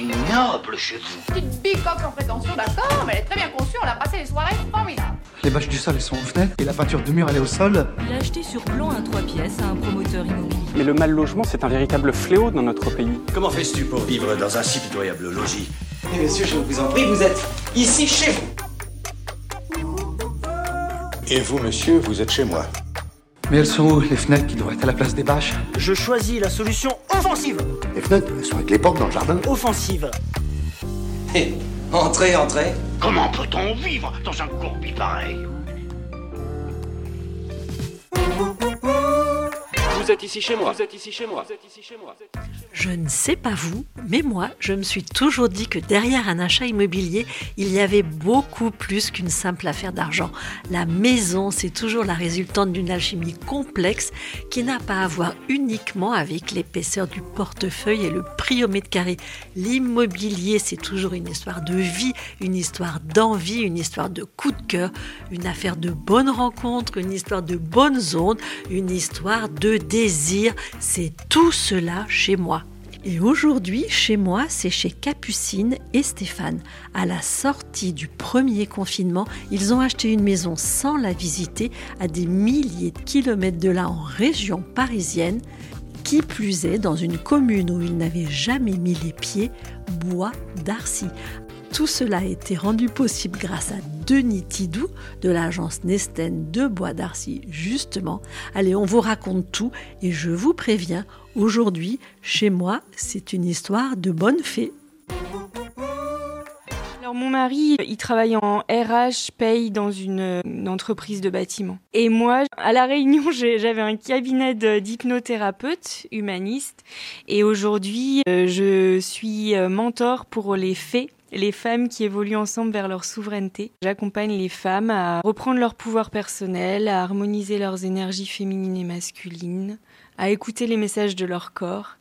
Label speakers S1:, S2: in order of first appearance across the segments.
S1: ignoble chez vous.
S2: Petite bicoque en prétention, d'accord, mais elle est très bien conçue, on a passé les soirées formidables.
S3: Les bâches du sol, elles sont aux fenêtres et la peinture de mur, elle est au sol.
S4: Il a acheté sur plan un 3 pièces à un promoteur immobilier.
S5: Mais le mal logement, c'est un véritable fléau dans notre pays.
S6: Comment fais-tu pour vivre dans un si pitoyable logis?
S7: Mais monsieur, je vous en prie, vous êtes ici chez vous.
S6: Et vous, monsieur, vous êtes chez moi.
S3: Mais elles sont où, les fenêtres qui devraient être à la place des bâches
S8: Je choisis la solution offensive.
S6: Les fenêtres, elles sont avec les portes dans le jardin.
S8: Offensive.
S7: Hé, entrez, entrez.
S1: Comment peut-on vivre dans un courbi pareil?
S5: Vous êtes ici chez moi. Vous êtes ici chez moi. Vous êtes ici chez moi.
S9: Je ne sais pas vous, mais moi, je me suis toujours dit que derrière un achat immobilier, il y avait beaucoup plus qu'une simple affaire d'argent. La maison, c'est toujours la résultante d'une alchimie complexe qui n'a pas à voir uniquement avec l'épaisseur du portefeuille et le prix au mètre carré. L'immobilier, c'est toujours une histoire de vie, une histoire d'envie, une histoire de coup de cœur, une affaire de bonnes rencontres, une histoire de bonnes ondes, une histoire de C'est tout cela chez moi. Et aujourd'hui, chez moi, c'est chez Capucine et Stéphane. À la sortie du premier confinement, ils ont acheté une maison sans la visiter à des milliers de kilomètres de là en région parisienne. Qui plus est, dans une commune où ils n'avaient jamais mis les pieds, Bois d'Arcy. Tout cela a été rendu possible grâce à Denis Tidou de l'agence Nesten de Bois d'Arcy, justement. Allez, on vous raconte tout et je vous préviens, aujourd'hui, chez moi, c'est une histoire de bonne fée.
S10: Alors mon mari, il travaille en RH, paye dans une, une entreprise de bâtiment. Et moi, à la Réunion, j'avais un cabinet d'hypnothérapeute humaniste. Et aujourd'hui, euh, je suis euh, mentor pour les fées les femmes qui évoluent ensemble vers leur souveraineté. J'accompagne les femmes à reprendre leur pouvoir personnel, à harmoniser leurs énergies féminines et masculines, à écouter les messages de leur corps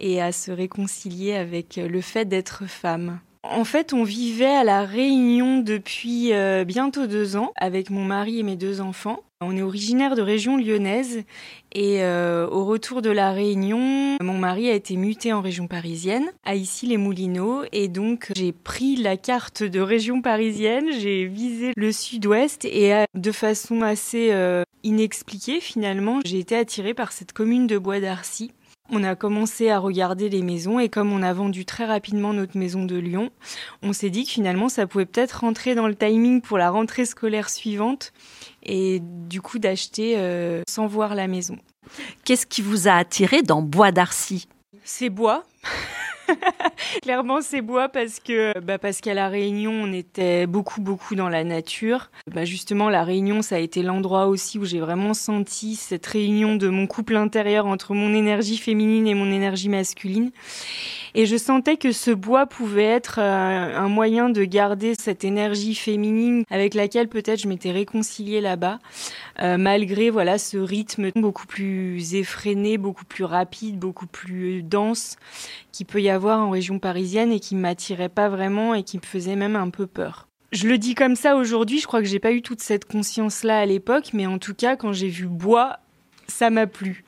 S10: et à se réconcilier avec le fait d'être femme. En fait, on vivait à la Réunion depuis euh, bientôt deux ans avec mon mari et mes deux enfants. On est originaire de région lyonnaise et euh, au retour de la Réunion, mon mari a été muté en région parisienne, à Issy-les-Moulineaux, et donc j'ai pris la carte de région parisienne, j'ai visé le sud-ouest et euh, de façon assez euh, inexpliquée finalement, j'ai été attirée par cette commune de Bois d'Arcy. On a commencé à regarder les maisons et comme on a vendu très rapidement notre maison de Lyon, on s'est dit que finalement ça pouvait peut-être rentrer dans le timing pour la rentrée scolaire suivante et du coup d'acheter euh, sans voir la maison.
S9: Qu'est-ce qui vous a attiré dans Bois d'Arcy?
S10: C'est bois. Clairement, c'est bois parce que bah parce qu'à la Réunion, on était beaucoup beaucoup dans la nature. Bah justement, la Réunion, ça a été l'endroit aussi où j'ai vraiment senti cette réunion de mon couple intérieur entre mon énergie féminine et mon énergie masculine. Et je sentais que ce bois pouvait être euh, un moyen de garder cette énergie féminine avec laquelle peut-être je m'étais réconciliée là-bas, euh, malgré voilà ce rythme beaucoup plus effréné, beaucoup plus rapide, beaucoup plus dense qu'il peut y avoir en région parisienne et qui m'attirait pas vraiment et qui me faisait même un peu peur. Je le dis comme ça aujourd'hui, je crois que j'ai pas eu toute cette conscience-là à l'époque, mais en tout cas, quand j'ai vu bois, ça m'a plu.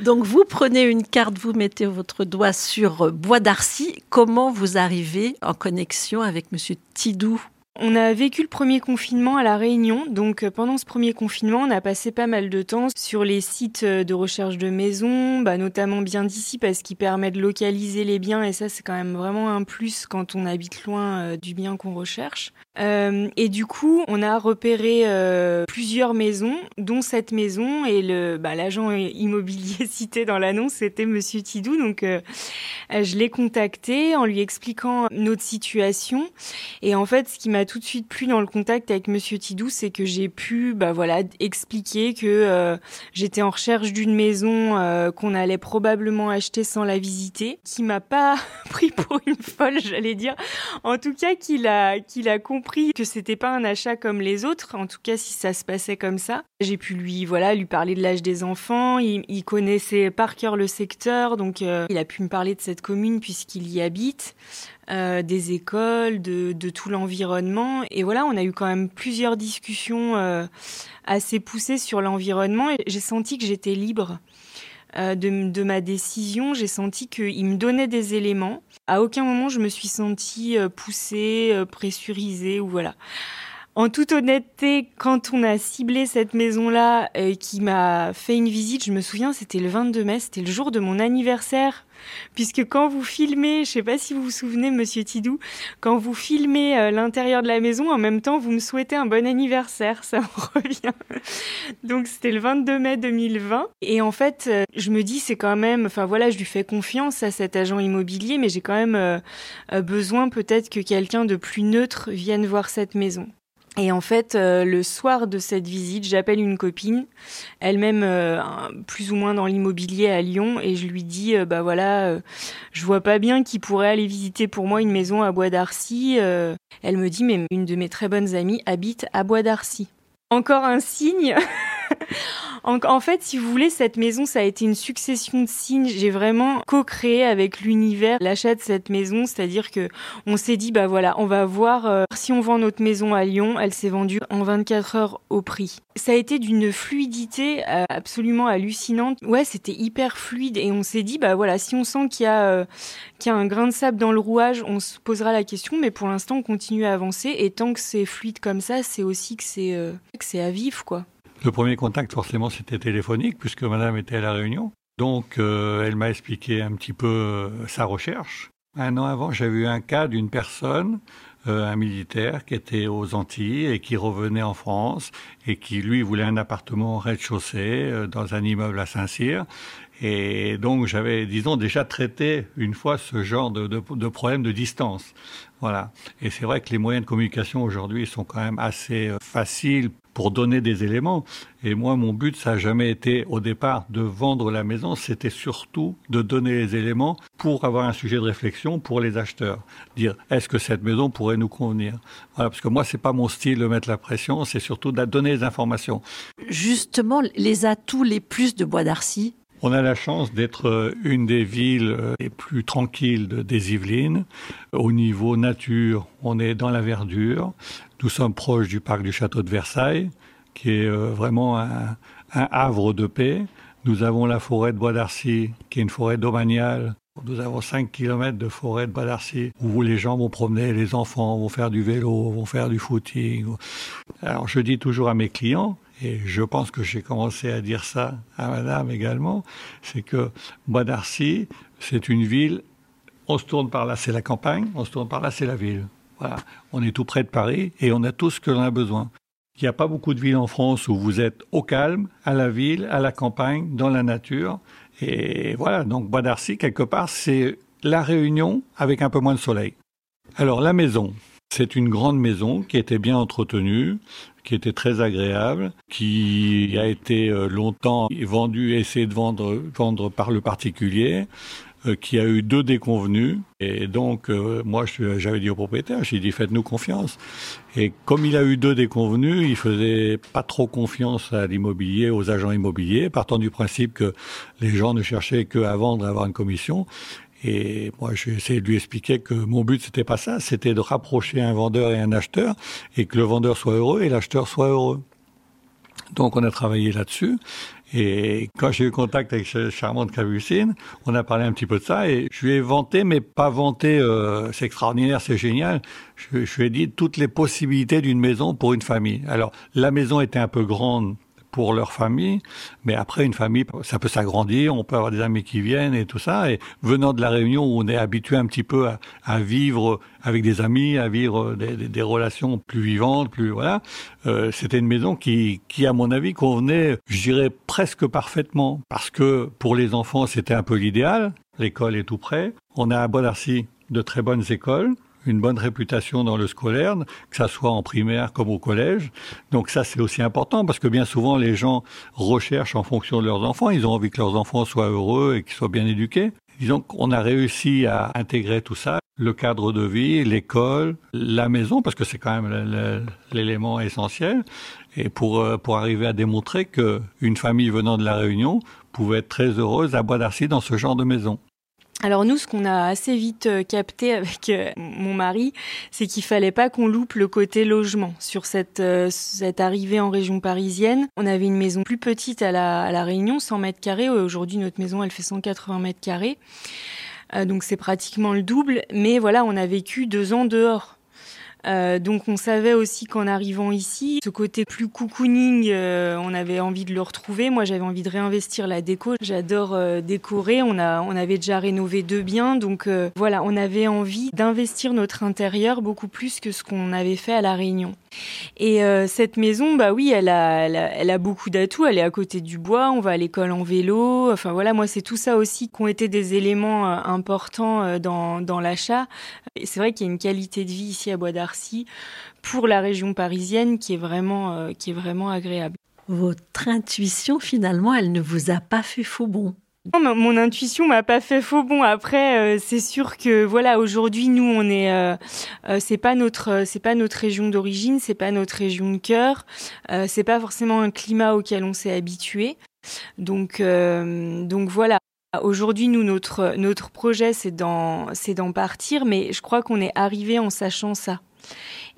S9: Donc vous prenez une carte, vous mettez votre doigt sur Bois d'Arcy. Comment vous arrivez en connexion avec Monsieur Tidou?
S10: On a vécu le premier confinement à La Réunion, donc euh, pendant ce premier confinement, on a passé pas mal de temps sur les sites euh, de recherche de maisons, bah, notamment bien d'ici parce qu'il permet de localiser les biens et ça c'est quand même vraiment un plus quand on habite loin euh, du bien qu'on recherche. Et du coup, on a repéré plusieurs maisons, dont cette maison et le bah, l'agent immobilier cité dans l'annonce, c'était Monsieur Tidou. Donc, je l'ai contacté en lui expliquant notre situation. Et en fait, ce qui m'a tout de suite plu dans le contact avec Monsieur Tidou, c'est que j'ai pu, bah voilà, expliquer que euh, j'étais en recherche d'une maison euh, qu'on allait probablement acheter sans la visiter, qui m'a pas pris pour une folle, j'allais dire. En tout cas, qu'il a, qu'il a compris que c'était pas un achat comme les autres. En tout cas, si ça se passait comme ça, j'ai pu lui, voilà, lui parler de l'âge des enfants. Il, connaissait par cœur le secteur, donc euh, il a pu me parler de cette commune puisqu'il y habite. Euh, des écoles, de, tout l'environnement. Et voilà, on a eu quand même plusieurs discussions euh, assez poussées sur l'environnement j'ai senti que j'étais libre. euh, de, de, ma décision, j'ai senti qu'il me donnait des éléments. À aucun moment je me suis sentie poussée, pressurisée ou voilà. En toute honnêteté, quand on a ciblé cette maison-là et qui m'a fait une visite, je me souviens, c'était le 22 mai, c'était le jour de mon anniversaire. Puisque quand vous filmez, je sais pas si vous vous souvenez, monsieur Tidou, quand vous filmez euh, l'intérieur de la maison, en même temps, vous me souhaitez un bon anniversaire, ça me revient. Donc c'était le 22 mai 2020. Et en fait, euh, je me dis, c'est quand même, enfin voilà, je lui fais confiance à cet agent immobilier, mais j'ai quand même euh, besoin peut-être que quelqu'un de plus neutre vienne voir cette maison. Et en fait, euh, le soir de cette visite, j'appelle une copine, elle-même euh, plus ou moins dans l'immobilier à Lyon, et je lui dis, euh, bah voilà, je vois pas bien qui pourrait aller visiter pour moi une maison à Bois d'Arcy. elle me dit, mais une de mes très bonnes amies habite à Bois d'Arcy. Encore un signe En, fait, si vous voulez, cette maison, ça a été une succession de signes. J'ai vraiment co-créé avec l'univers l'achat de cette maison, c'est-à-dire que on s'est dit, bah voilà, on va voir euh, si on vend notre maison à Lyon. Elle s'est vendue en 24 heures au prix. Ça a été d'une fluidité euh, absolument hallucinante. Ouais, c'était hyper fluide et on s'est dit, bah voilà, si on sent qu'il y a euh, y a un grain de sable dans le rouage, on se posera la question. Mais pour l'instant, on continue à avancer et tant que c'est fluide comme ça, c'est aussi que c'est que c'est à vivre, quoi.
S11: Le premier contact, forcément, c'était téléphonique, puisque madame était à la réunion. Donc, euh, elle m'a expliqué un petit peu euh, sa recherche. Un an avant, j'avais eu un cas d'une personne, euh, un militaire, qui était aux Antilles et qui revenait en France et qui, lui, voulait un appartement au rez-de-chaussée dans un immeuble à Saint-Cyr. Et donc, j'avais, disons, déjà traité une fois ce genre de, de, de problème de distance. Voilà. Et c'est vrai que les moyens de communication aujourd'hui sont quand même assez faciles pour donner des éléments. Et moi, mon but, ça n'a jamais été au départ de vendre la maison, c'était surtout de donner les éléments pour avoir un sujet de réflexion pour les acheteurs. Dire, est-ce que cette maison pourrait nous convenir? Parce que moi, c'est pas mon style de mettre la pression, c'est surtout de donner les informations.
S9: Justement, les atouts les plus de Bois d'Arcy,
S11: on a la chance d'être euh, une des villes euh, les plus tranquilles des Yvelines. Au niveau nature, on est dans la verdure. Nous sommes proches du parc du château de Versailles, qui est euh, vraiment un, havre de paix. Nous avons la forêt de Bois d'Arcy, qui est une forêt domaniale. Nous avons 5 km de forêt de Bois d'Arcy où les gens vont promener, les enfants vont faire du vélo, vont faire du footing. Alors je dis toujours à mes clients, et je pense que j'ai commencé à dire ça à madame également, c'est que Bois d'Arcy, c'est une ville, on se tourne par là, c'est la campagne, on se tourne par là, c'est la ville. Voilà, on est tout près de Paris et on a tout ce que l'on a besoin. Il n'y a pas beaucoup de villes en France où vous êtes au calme, à la ville, à la campagne, dans la nature. Et voilà, donc Bois d'Arcy, quelque part, c'est la réunion avec un peu moins de soleil. Alors la maison, c'est une grande maison qui était bien entretenue, qui était très agréable, qui a été euh, longtemps vendue, essayé de vendre, vendre par le particulier, euh, qui a eu deux déconvenus. Et donc, euh, moi, j'avais dit au propriétaire, j'ai dit, faites-nous confiance. Et comme il a eu deux déconvenus, il faisait pas trop confiance à l'immobilier, aux agents immobiliers, partant du principe que les gens ne cherchaient qu'à vendre et avoir une commission. Et moi, j'ai essayé de lui expliquer que mon but, c'était pas ça, c'était de rapprocher un vendeur et un acheteur, et que le vendeur soit heureux et l'acheteur soit heureux. Donc, on a travaillé là-dessus. Et quand j'ai eu contact avec cette charmante Capucine, on a parlé un petit peu de ça et je lui ai vanté, mais pas vanté, euh, c'est extraordinaire, c'est génial. Je, je lui ai dit toutes les possibilités d'une maison pour une famille. Alors, la maison était un peu grande pour leur famille. Mais après, une famille, ça peut s'agrandir, on peut avoir des amis qui viennent et tout ça. Et venant de la Réunion, où on est habitué un petit peu à, vivre avec des amis, à vivre des, relations plus vivantes, plus voilà, euh, c'était une maison qui, qui, à mon avis, convenait, je dirais, presque parfaitement. Parce que pour les enfants, c'était un peu l'idéal. L'école est tout près. On a à Bodarcy de très bonnes écoles une bonne réputation dans le scolaire, que ça soit en primaire comme au collège. Donc ça, c'est aussi important parce que bien souvent, les gens recherchent en fonction de leurs enfants. Ils ont envie que leurs enfants soient heureux et qu'ils soient bien éduqués. Disons qu'on a réussi à intégrer tout ça, le cadre de vie, l'école, la maison, parce que c'est quand même l'élément essentiel, et pour, euh, pour arriver à démontrer qu'une famille venant de la Réunion pouvait être très heureuse à Bois d'Arcy dans ce genre de maison.
S10: Alors nous, ce qu'on a assez vite euh, capté avec euh, mon mari, c'est qu'il fallait pas qu'on loupe le côté logement sur cette, euh, cette arrivée en région parisienne. On avait une maison plus petite à la, à la Réunion, 100 mètres carrés. Aujourd'hui, notre maison, elle fait 180 mètres carrés. donc c'est pratiquement le double. Mais voilà, on a vécu deux ans dehors. Euh, donc on savait aussi qu'en arrivant ici, ce côté plus cocooning, euh, on avait envie de le retrouver. Moi, j'avais envie de réinvestir la déco. J'adore euh, décorer. On a, on avait déjà rénové deux biens, donc voilà, on avait envie d'investir notre intérieur beaucoup plus que ce qu'on avait fait à la Réunion. Et cette maison, bah oui, elle a, elle a, elle a beaucoup d'atouts. Elle est à côté du bois. On va à l'école en vélo. Enfin voilà, moi c'est tout ça aussi qui ont été des éléments importants dans, dans l'achat. C'est vrai qu'il y a une qualité de vie ici à Bois d'Arc pour la région parisienne qui est vraiment, euh, qui est vraiment agréable.
S9: Votre intuition, finalement, elle ne vous a pas fait faux bon
S10: non, mon intuition m'a pas fait faux bon. Après, euh, c'est sûr que voilà, aujourd'hui, nous, on est, euh, c'est pas notre, c'est pas notre région d'origine, c'est pas notre région de cœur, c'est pas forcément un climat auquel on s'est habitué. Donc, donc voilà. Aujourd'hui, nous, notre, notre projet, c'est d'en, c'est d'en partir, mais je crois qu'on est arrivé en sachant ça.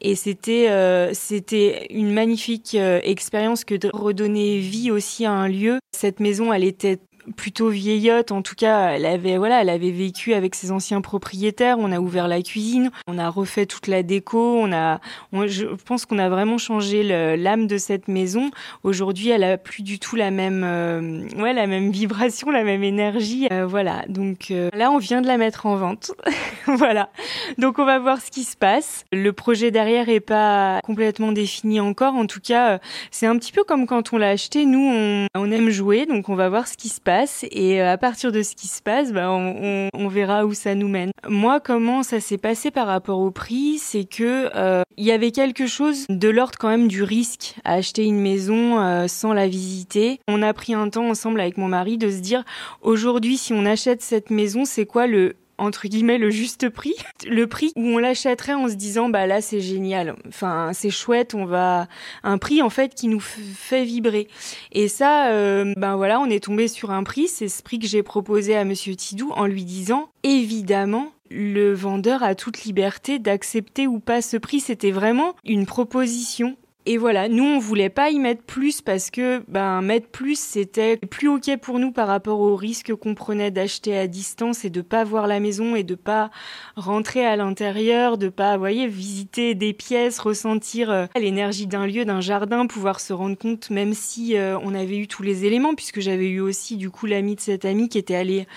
S10: Et c'était euh, c'était une magnifique euh, expérience que de redonner vie aussi à un lieu. Cette maison, elle était plutôt vieillotte. En tout cas, elle avait, voilà, elle avait vécu avec ses anciens propriétaires. On a ouvert la cuisine, on a refait toute la déco. On a, je pense qu'on a vraiment changé l'âme de cette maison. Aujourd'hui, elle a plus du tout la même, euh, ouais, la même vibration, la même énergie. Euh, voilà. Donc euh, là, on vient de la mettre en vente. voilà. Donc on va voir ce qui se passe. Le projet derrière est pas complètement défini encore. En tout cas, c'est un petit peu comme quand on l'a acheté. Nous, on, on aime jouer, donc on va voir ce qui se passe et euh, à partir de ce qui se passe, bah, on, verra où ça nous mène. Moi, comment ça s'est passé par rapport au prix, c'est que euh, y avait quelque chose de l'ordre quand même du risque à acheter une maison euh, sans la visiter. On a pris un temps ensemble avec mon mari de se dire aujourd'hui, si on achète cette maison, c'est quoi le entre guillemets le juste prix, le prix où on l'achèterait en se disant bah là c'est génial, enfin c'est chouette, on va un prix en fait qui nous fait vibrer. Et ça, euh, ben voilà, on est tombé sur un prix, c'est ce prix que j'ai proposé à Monsieur Tidou en lui disant évidemment le vendeur a toute liberté d'accepter ou pas ce prix. C'était vraiment une proposition et voilà, nous on voulait pas y mettre plus parce que ben mettre plus c'était plus ok pour nous par rapport au risque qu'on prenait d'acheter à distance et de pas voir la maison et de pas rentrer à l'intérieur, de pas voyez visiter des pièces, ressentir euh, l'énergie d'un lieu, d'un jardin, pouvoir se rendre compte même si euh, on avait eu tous les éléments puisque j'avais eu aussi du coup l'ami de cette amie qui était allé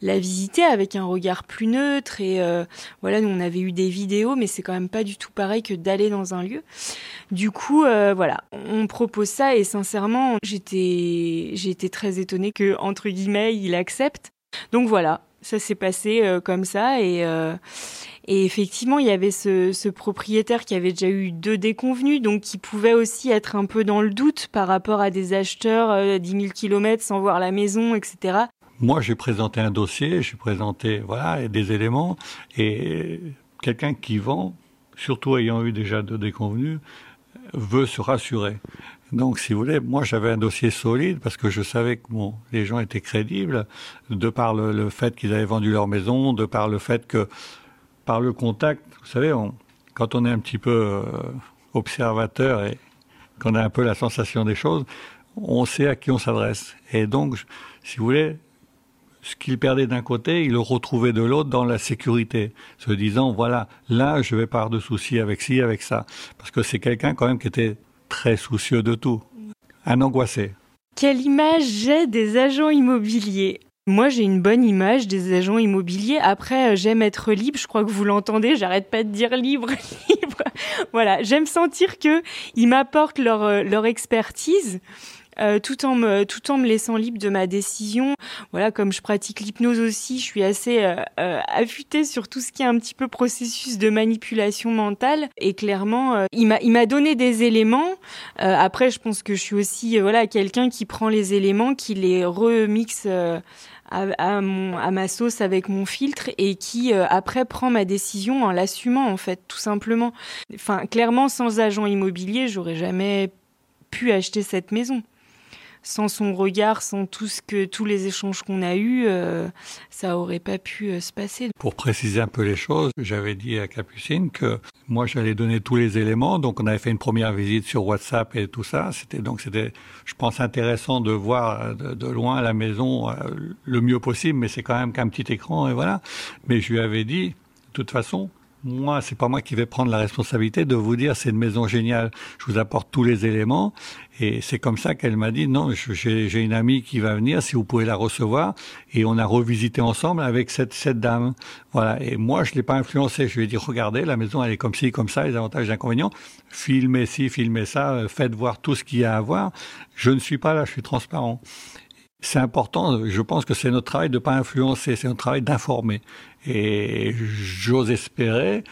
S10: la visiter avec un regard plus neutre et euh, voilà, nous on avait eu des vidéos mais c'est quand même pas du tout pareil que d'aller dans un lieu. Du coup, euh, voilà, on propose ça et sincèrement, j'étais, j'étais très étonnée que entre guillemets il accepte. Donc voilà, ça s'est passé euh, comme ça et euh, et effectivement, il y avait ce, propriétaire qui avait déjà eu deux déconvenus, donc qui pouvait aussi être un peu dans le doute par rapport à des acheteurs euh, 10 000 kilomètres sans voir la maison, etc.
S11: Moi, j'ai présenté un dossier, j'ai présenté voilà des éléments, et quelqu'un qui vend, surtout ayant eu déjà deux déconvenus, veut se rassurer. Donc, si vous voulez, moi j'avais un dossier solide parce que je savais que bon, les gens étaient crédibles, de par le, fait qu'ils avaient vendu leur maison, de par le fait que, par le contact, vous savez, quand on est un petit peu euh, observateur et qu'on a un peu la sensation des choses, on sait à qui on s'adresse. Et donc, si vous voulez, ce qu'il perdait d'un côté, il le retrouvait de l'autre dans la sécurité, se disant voilà, là je vais pas avoir de soucis avec ci, avec ça, parce que c'est quelqu'un quand même qui était très soucieux de tout, un angoissé.
S10: Quelle image j'ai des agents immobiliers? Moi, j'ai une bonne image des agents immobiliers. Après, euh, j'aime être libre. Je crois que vous l'entendez. J'arrête pas de dire libre, libre. Voilà. J'aime sentir que ils m'apportent leur, euh, leur expertise. Euh, tout en me tout en me laissant libre de ma décision. Voilà, comme je pratique l'hypnose aussi, je suis assez euh, euh, affûtée sur tout ce qui est un petit peu processus de manipulation mentale. Et clairement, il m'a il m'a donné des éléments. après, je pense que je suis aussi voilà quelqu'un qui prend les éléments, qui les remixe. À, mon, à, ma sauce avec mon filtre et qui après prend ma décision en l'assumant en fait tout simplement. Enfin clairement sans agent immobilier j'aurais jamais pu acheter cette maison sans son regard, sans tout ce que tous les échanges qu'on a eus, euh, ça aurait pas pu euh, se passer.
S11: Pour préciser un peu les choses, j'avais dit à Capucine que moi j'allais donner tous les éléments. Donc on avait fait une première visite sur WhatsApp et tout ça. C'était donc c'était, je pense, intéressant de voir de, de loin la maison euh, le mieux possible, mais c'est quand même qu'un petit écran et voilà. Mais je lui avais dit, de toute façon, moi, c'est pas moi qui vais prendre la responsabilité de vous dire c'est une maison géniale. Je vous apporte tous les éléments. Et c'est comme ça qu'elle m'a dit non, j'ai une amie qui va venir, si vous pouvez la recevoir. Et on a revisité ensemble avec cette, cette dame. Voilà. Et moi, je l'ai pas influencé. Je lui ai dit regardez, la maison, elle est comme ci, comme ça, les avantages les inconvénients. Filmez ci, filmez ça, faites voir tout ce qu'il y a à voir. Je ne suis pas là, je suis transparent c'est important, je pense que c'est notre travail de ne pas influencer, c'est notre travail d'informer. Et j'ose espérer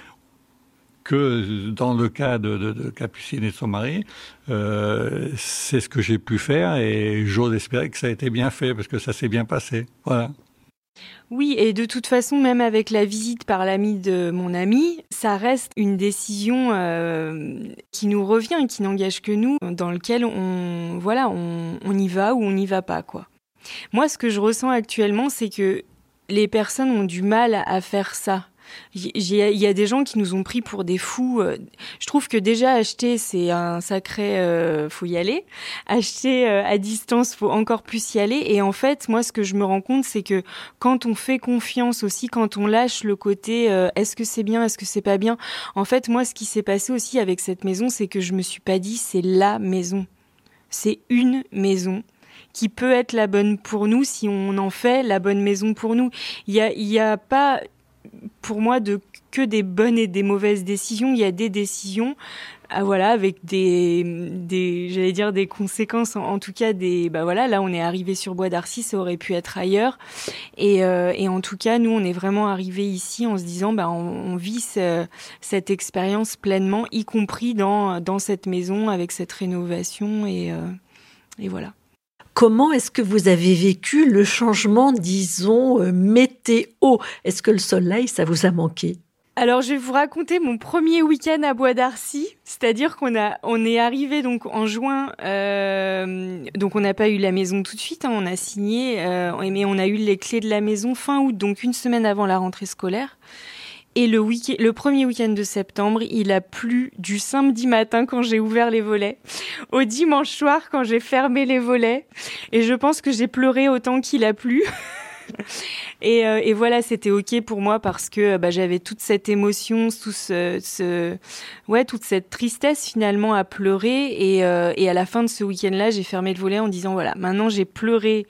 S11: que dans le cas de, Capucine et son mari, euh, c'est ce que j'ai pu faire et j'ose espérer que ça a été bien fait parce que ça s'est bien passé. Voilà.
S10: Oui, et de toute façon, même avec la visite par l'ami de mon ami, ça reste une décision euh, qui nous revient, qui n'engage que nous, dans lequel on, voilà, on, y va ou on n'y va pas. Moi, ce que je ressens actuellement, c'est que les personnes ont du mal à faire ça. Il y a des gens qui nous ont pris pour des fous. Euh, je trouve que déjà acheter, c'est un sacré, euh, faut y aller. Acheter euh, à distance, faut encore plus y aller. Et en fait, moi, ce que je me rends compte, c'est que quand on fait confiance aussi, quand on lâche le côté, est-ce que c'est bien, est-ce que c'est pas bien. En fait, moi, ce qui s'est passé aussi avec cette maison, c'est que je me suis pas dit, c'est la maison. C'est une maison qui peut être la bonne pour nous si on en fait la bonne maison pour nous. Il y a, a pas pour moi que des bonnes et des mauvaises décisions. Il y a des décisions, ah, voilà, avec des, j'allais dire des conséquences. En, tout cas, des, bah voilà, là on est arrivé sur Bois d'Arcy, ça aurait pu être ailleurs. Et, euh, en tout cas, nous on est vraiment arrivé ici en se disant, bah on, on vit ce, cette expérience pleinement, y compris dans cette maison avec cette rénovation et euh, et voilà.
S9: Comment est-ce que vous avez vécu le changement, disons, euh, météo? Est-ce que le soleil, ça vous a manqué?
S10: Alors, je vais vous raconter mon premier week-end à Bois d'Arcy. C'est-à-dire qu'on a, on est arrivé donc en juin. Euh, donc, on n'a pas eu la maison tout de suite. Hein, on a signé, euh, mais on a eu les clés de la maison fin août, donc une semaine avant la rentrée scolaire. Et le, week le premier week-end de septembre, il a plu du samedi matin quand j'ai ouvert les volets, au dimanche soir quand j'ai fermé les volets. Et je pense que j'ai pleuré autant qu'il a plu. et, euh, et, voilà, c'était ok pour moi parce que bah, j'avais toute cette émotion, tout ce, ce, ouais, toute cette tristesse finalement à pleurer. Et, euh, et à la fin de ce week-end-là, j'ai fermé le volet en disant voilà, maintenant j'ai pleuré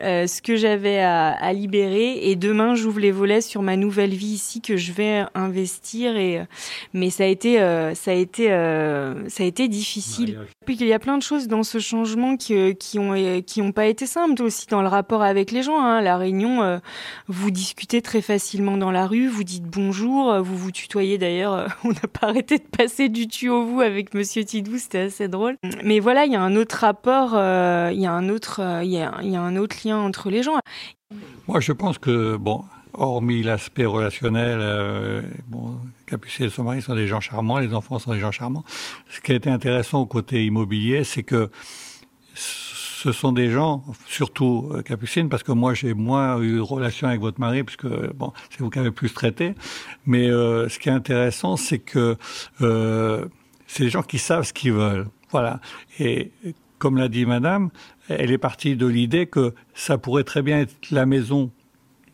S10: euh, ce que j'avais à, à, libérer et demain j'ouvre les volets sur ma nouvelle vie ici que je vais investir. Et mais ça a été, euh, ça a été, euh, ça a été difficile. Puis qu'il y a plein de choses dans ce changement qui, qui ont qui ont pas été simples aussi dans le rapport avec les gens. Hein. La Réunion, euh, vous discutez très facilement dans la rue, vous dites bonjour, euh, vous vous tutoyez d'ailleurs. Euh, on n'a pas arrêté de passer du tu au vous avec Monsieur Tidou, c'était assez drôle. Mais voilà, il y a un autre rapport, il y a un autre, il y a, un autre lien entre les gens.
S11: Moi, je pense que bon, hormis l'aspect relationnel, euh, bon, Capucine et son mari sont des gens charmants, les enfants sont des gens charmants. Ce qui a été intéressant au côté immobilier, c'est que ce sont des gens, surtout euh, Capucine, parce que moi j'ai moins eu relation avec votre mari, puisque bon, c'est vous qui avez plus traité. Mais euh, ce qui est intéressant, c'est que euh, c'est des gens qui savent ce qu'ils veulent. Voilà. Et comme l'a dit Madame, elle est partie de l'idée que ça pourrait très bien être la maison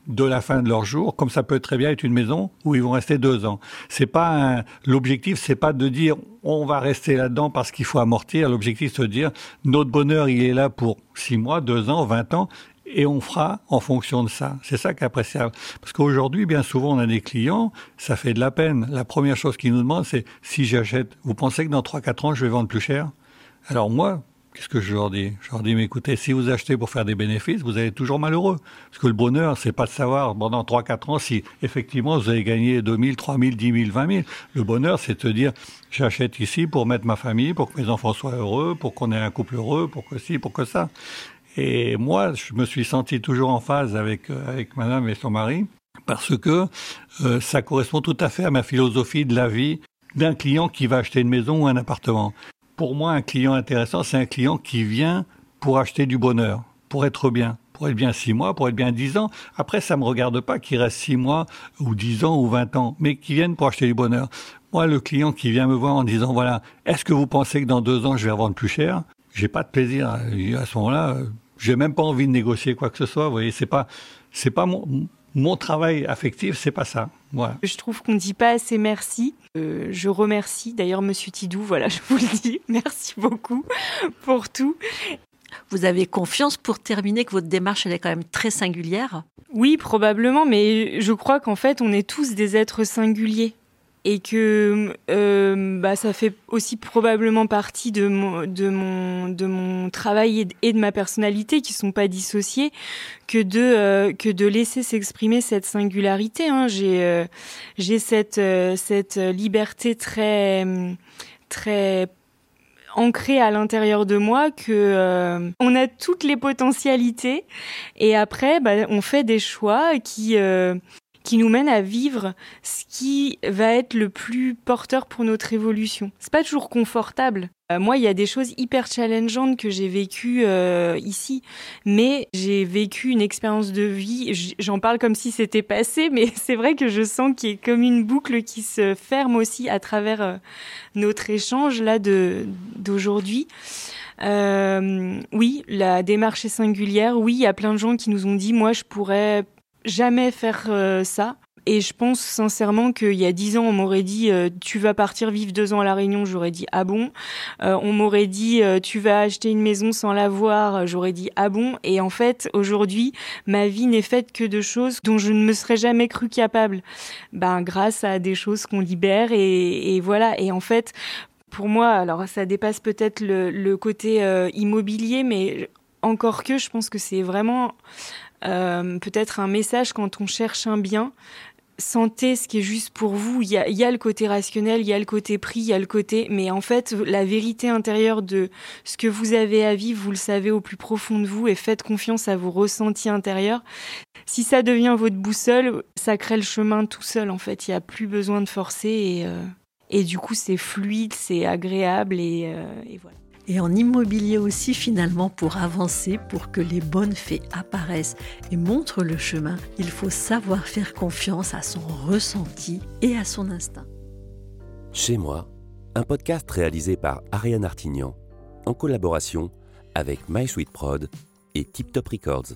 S11: de la fin de leur jour, comme ça peut très bien être une maison où ils vont rester deux ans. C'est pas l'objectif, c'est pas de dire on va rester là-dedans parce qu'il faut amortir. L'objectif, c'est de dire notre bonheur, il est là pour six mois, deux ans, vingt ans, et on fera en fonction de ça. C'est ça qui est appréciable. Parce qu'aujourd'hui, bien souvent, on a des clients, ça fait de la peine. La première chose qu'ils nous demandent, c'est si j'achète, vous pensez que dans trois, quatre ans, je vais vendre plus cher? Alors moi, Qu'est-ce que je leur dis Je leur dis, mais écoutez, si vous achetez pour faire des bénéfices, vous allez toujours malheureux. Parce que le bonheur, c'est pas de savoir pendant 3-4 ans si effectivement vous allez gagner 2000, 3000, 10 000, 20 000. Le bonheur, c'est de dire, j'achète ici pour mettre ma famille, pour que mes enfants soient heureux, pour qu'on ait un couple heureux, pour que ci, pour que ça. Et moi, je me suis senti toujours en phase avec, euh, avec madame et son mari, parce que euh, ça correspond tout à fait à ma philosophie de la vie d'un client qui va acheter une maison ou un appartement pour moi, un client intéressant, c'est un client qui vient pour acheter du bonheur, pour être bien, pour être bien six mois, pour être bien dix ans. Après, ça me regarde pas qu'il reste six mois ou dix ans ou vingt ans, mais qui viennent pour acheter du bonheur. Moi, le client qui vient me voir en disant voilà, est-ce que vous pensez que dans deux ans je vais vendre plus cher? J'ai pas de plaisir à ce moment-là. J'ai même pas envie de négocier quoi que ce soit. Vous voyez, c'est pas, c'est pas mon, mon travail affectif, c'est pas ça. Voilà.
S10: Je trouve qu'on ne dit pas assez merci. Euh, je remercie d'ailleurs Monsieur Tidou, voilà, je vous le dis. Merci beaucoup pour tout.
S9: Vous avez confiance pour terminer que votre démarche elle est quand même très singulière?
S10: Oui, probablement, mais je crois qu'en fait on est tous des êtres singuliers et que euh, bah, ça fait aussi probablement partie de mon, travail et de, ma personnalité qui sont pas dissociés que de, euh, que de laisser s'exprimer cette singularité. Hein. J'ai euh, j'ai cette, liberté très, très ancrée à l'intérieur de moi que on a toutes les potentialités et après bah, on fait des choix qui qui nous mène à vivre ce qui va être le plus porteur pour notre évolution. C'est pas toujours confortable. Euh, moi, il y a des choses hyper challengeantes que j'ai vécues euh, ici, mais j'ai vécu une expérience de vie. J'en parle comme si c'était passé, mais c'est vrai que je sens qu'il y a comme une boucle qui se ferme aussi à travers euh, notre échange là d'aujourd'hui. oui, la démarche est singulière. Oui, il y a plein de gens qui nous ont dit, moi, je pourrais jamais faire euh, ça. Et je pense sincèrement qu'il y a dix ans, on m'aurait dit euh, tu vas partir vivre deux ans à la Réunion, j'aurais dit ah bon? Euh, on m'aurait dit tu vas acheter une maison sans la voir, j'aurais dit ah bon? Et en fait, aujourd'hui, ma vie n'est faite que de choses dont je ne me serais jamais cru capable. Ben grâce à des choses qu'on libère et, voilà. Et en fait, pour moi, alors ça dépasse peut-être le côté immobilier, mais encore que je pense que c'est vraiment euh, peut-être un message quand on cherche un bien. Sentez ce qui est juste pour vous. Il y a, y a le côté rationnel, il y a le côté prix, il y a le côté. Mais en fait, la vérité intérieure de ce que vous avez à vivre, vous le savez au plus profond de vous et faites confiance à vos ressentis intérieurs. Si ça devient votre boussole, ça crée le chemin tout seul. En fait, il n'y a plus besoin de forcer et, euh, et du coup, c'est fluide, c'est agréable et, euh, et voilà
S9: et en immobilier aussi finalement pour avancer, pour que les bonnes fées apparaissent et montrent le chemin, il faut savoir faire confiance à son ressenti et à son instinct.
S12: Chez moi, un podcast réalisé par Ariane Artignan en collaboration avec MySweetProd et Tip Top Records.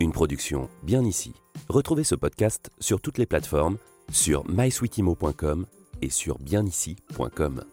S12: Une production bien ici. Retrouvez ce podcast sur toutes les plateformes, sur mysweetimo.com et sur bienici.com.